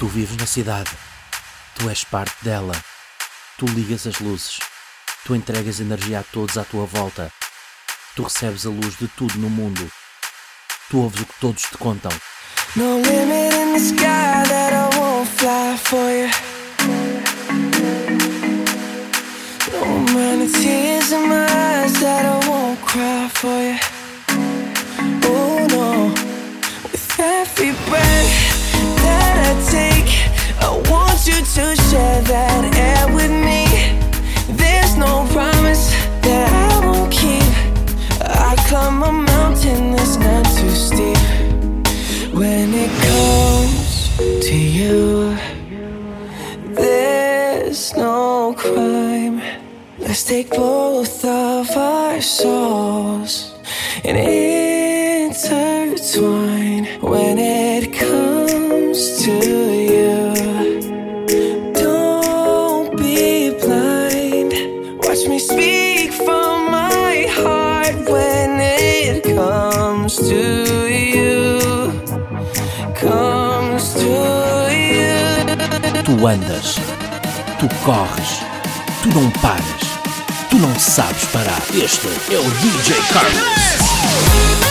Tu vives na cidade. Tu és parte dela. Tu ligas as luzes. Tu entregas energia a todos à tua volta. Tu recebes a luz de tudo no mundo. Tu ouves o que todos te contam. No limit in the sky that I won't fly for you. No amount of tears in my eyes that I won't cry for you. Take both of our souls and intertwine. When it comes to you, don't be blind. Watch me speak from my heart when it comes to you. Comes to you. Tu andas. Tu corres. Tu não paras. Não sabes parar. Este é o. DJ Carlos.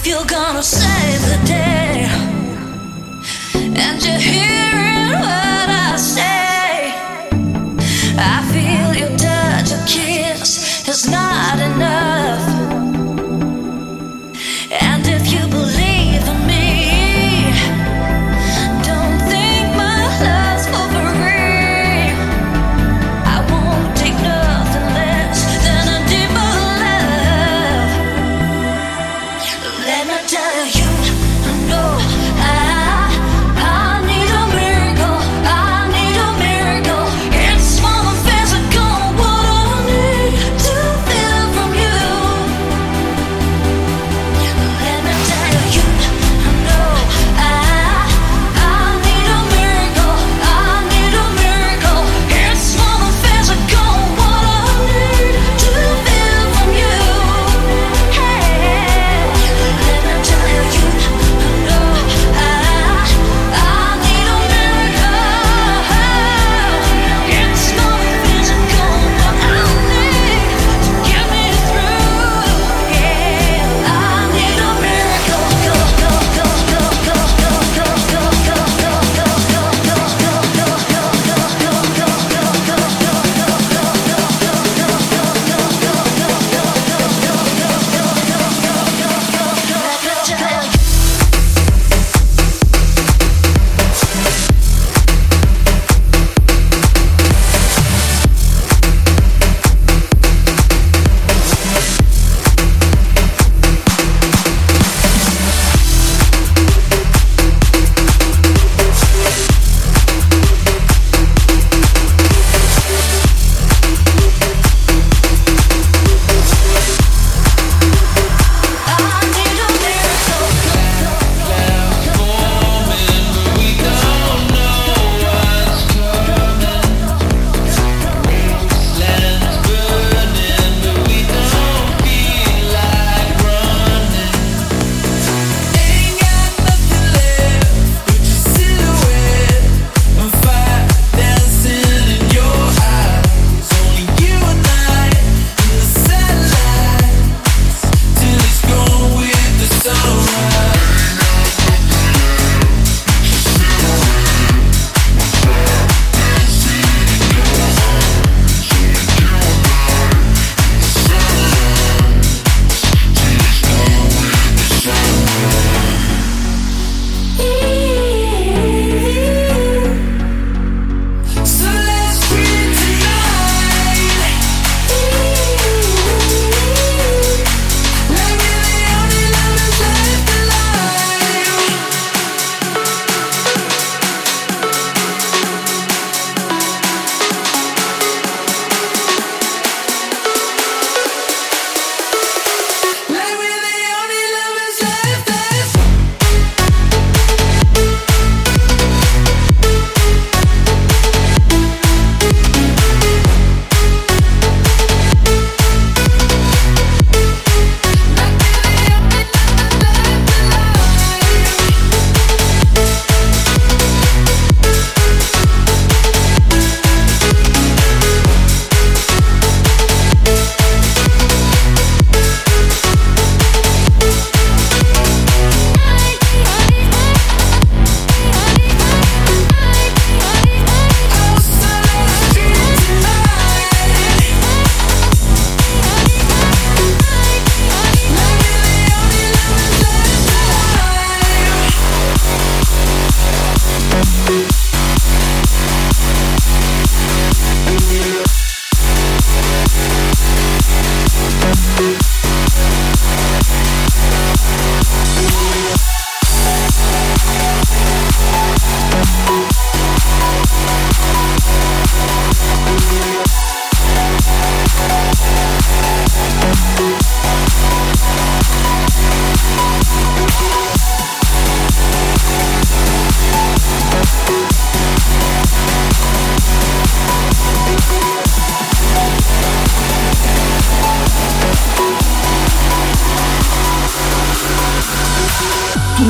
If you're gonna save the day, and you're hearing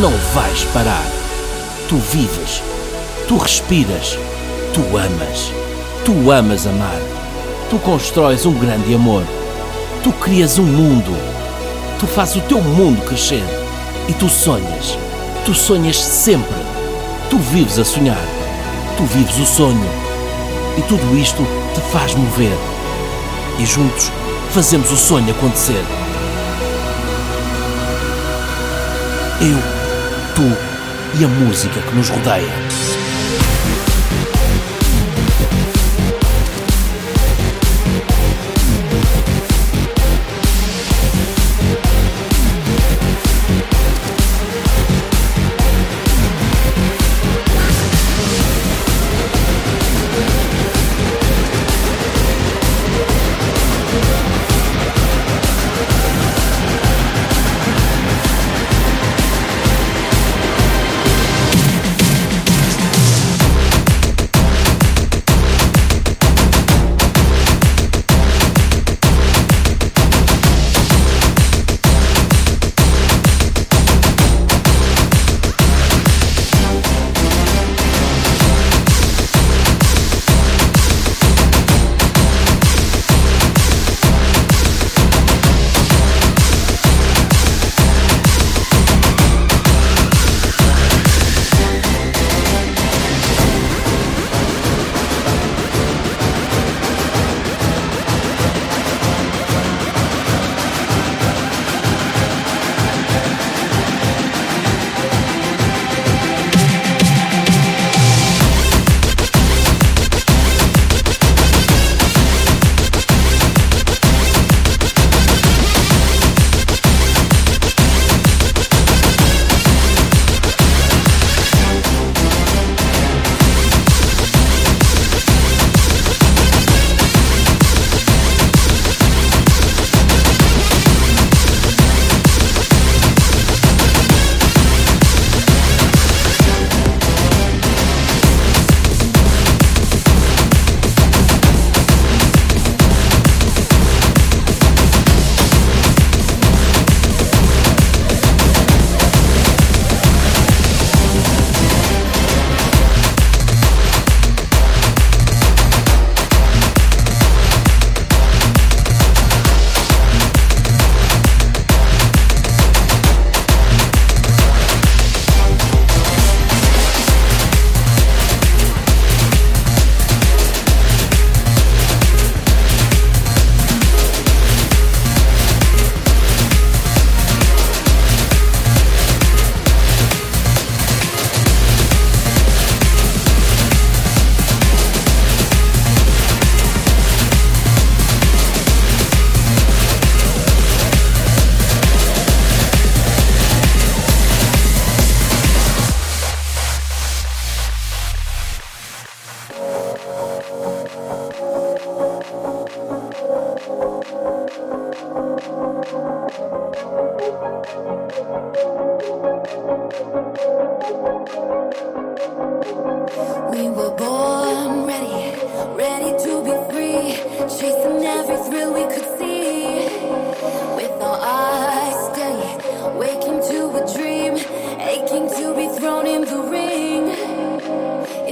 não vais parar. Tu vives. Tu respiras. Tu amas. Tu amas amar. Tu constróis um grande amor. Tu crias um mundo. Tu fazes o teu mundo crescer. E tu sonhas. Tu sonhas sempre. Tu vives a sonhar. Tu vives o sonho. E tudo isto te faz mover. E juntos fazemos o sonho acontecer. Eu, tu e a música que nos rodeia.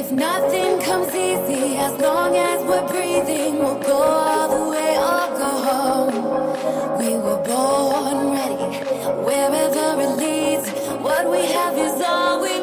If nothing comes easy, as long as we're breathing, we'll go all the way or go home. We were born ready, wherever it leads. What we have is all we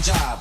job.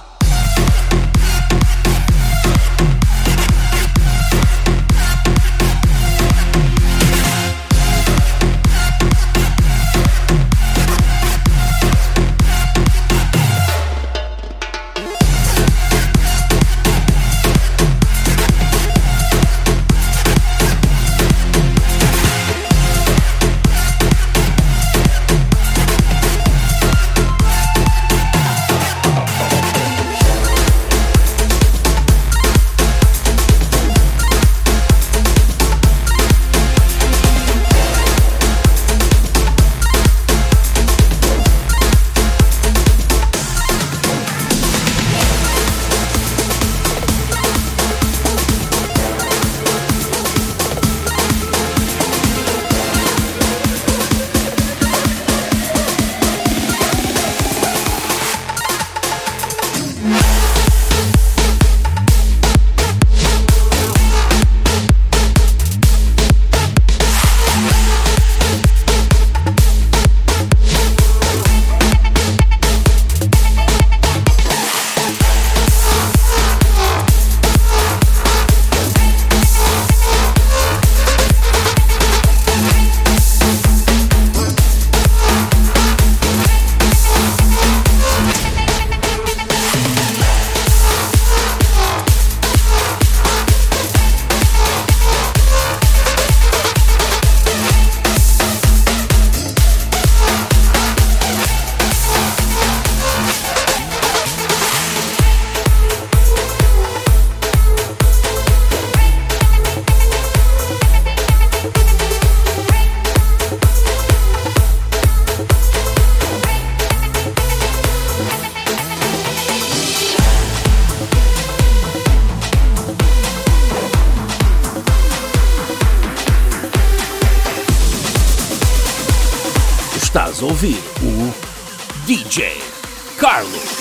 ouvir o DJ Carlos.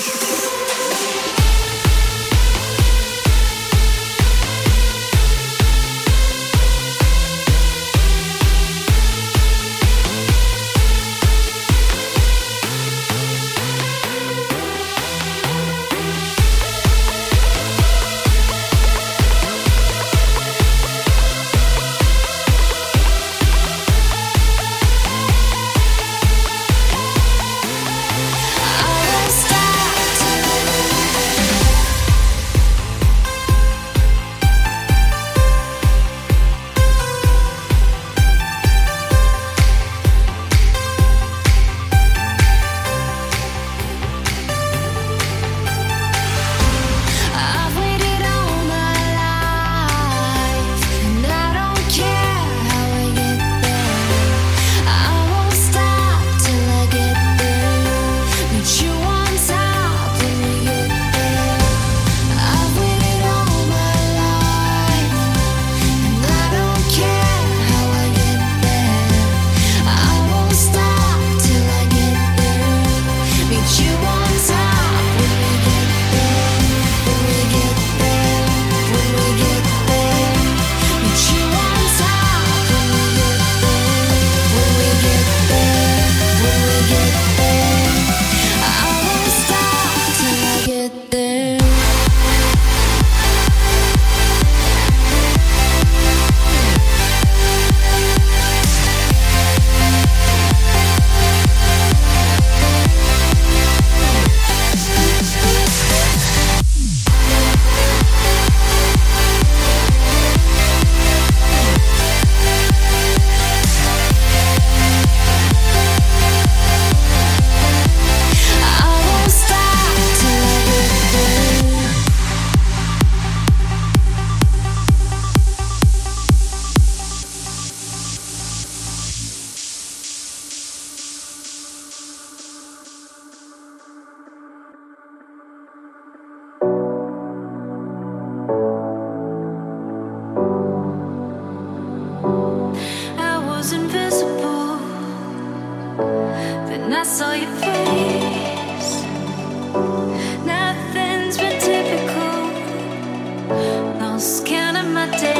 else counting my days.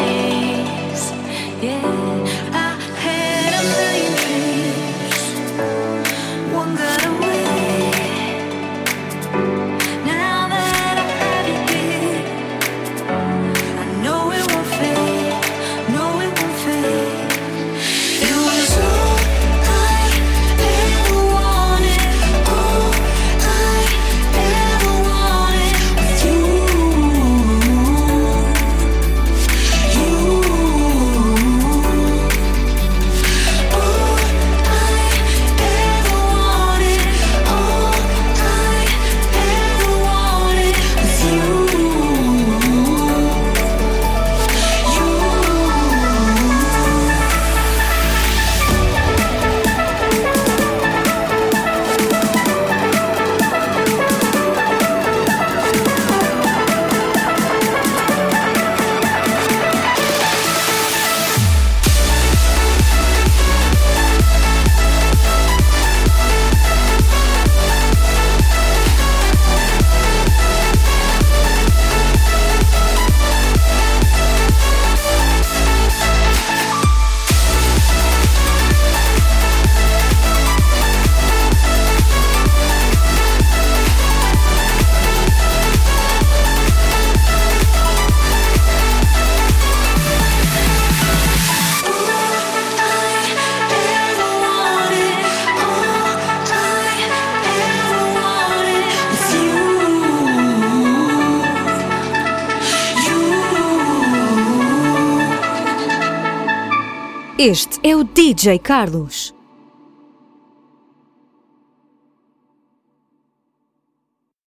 Este é o DJ Carlos.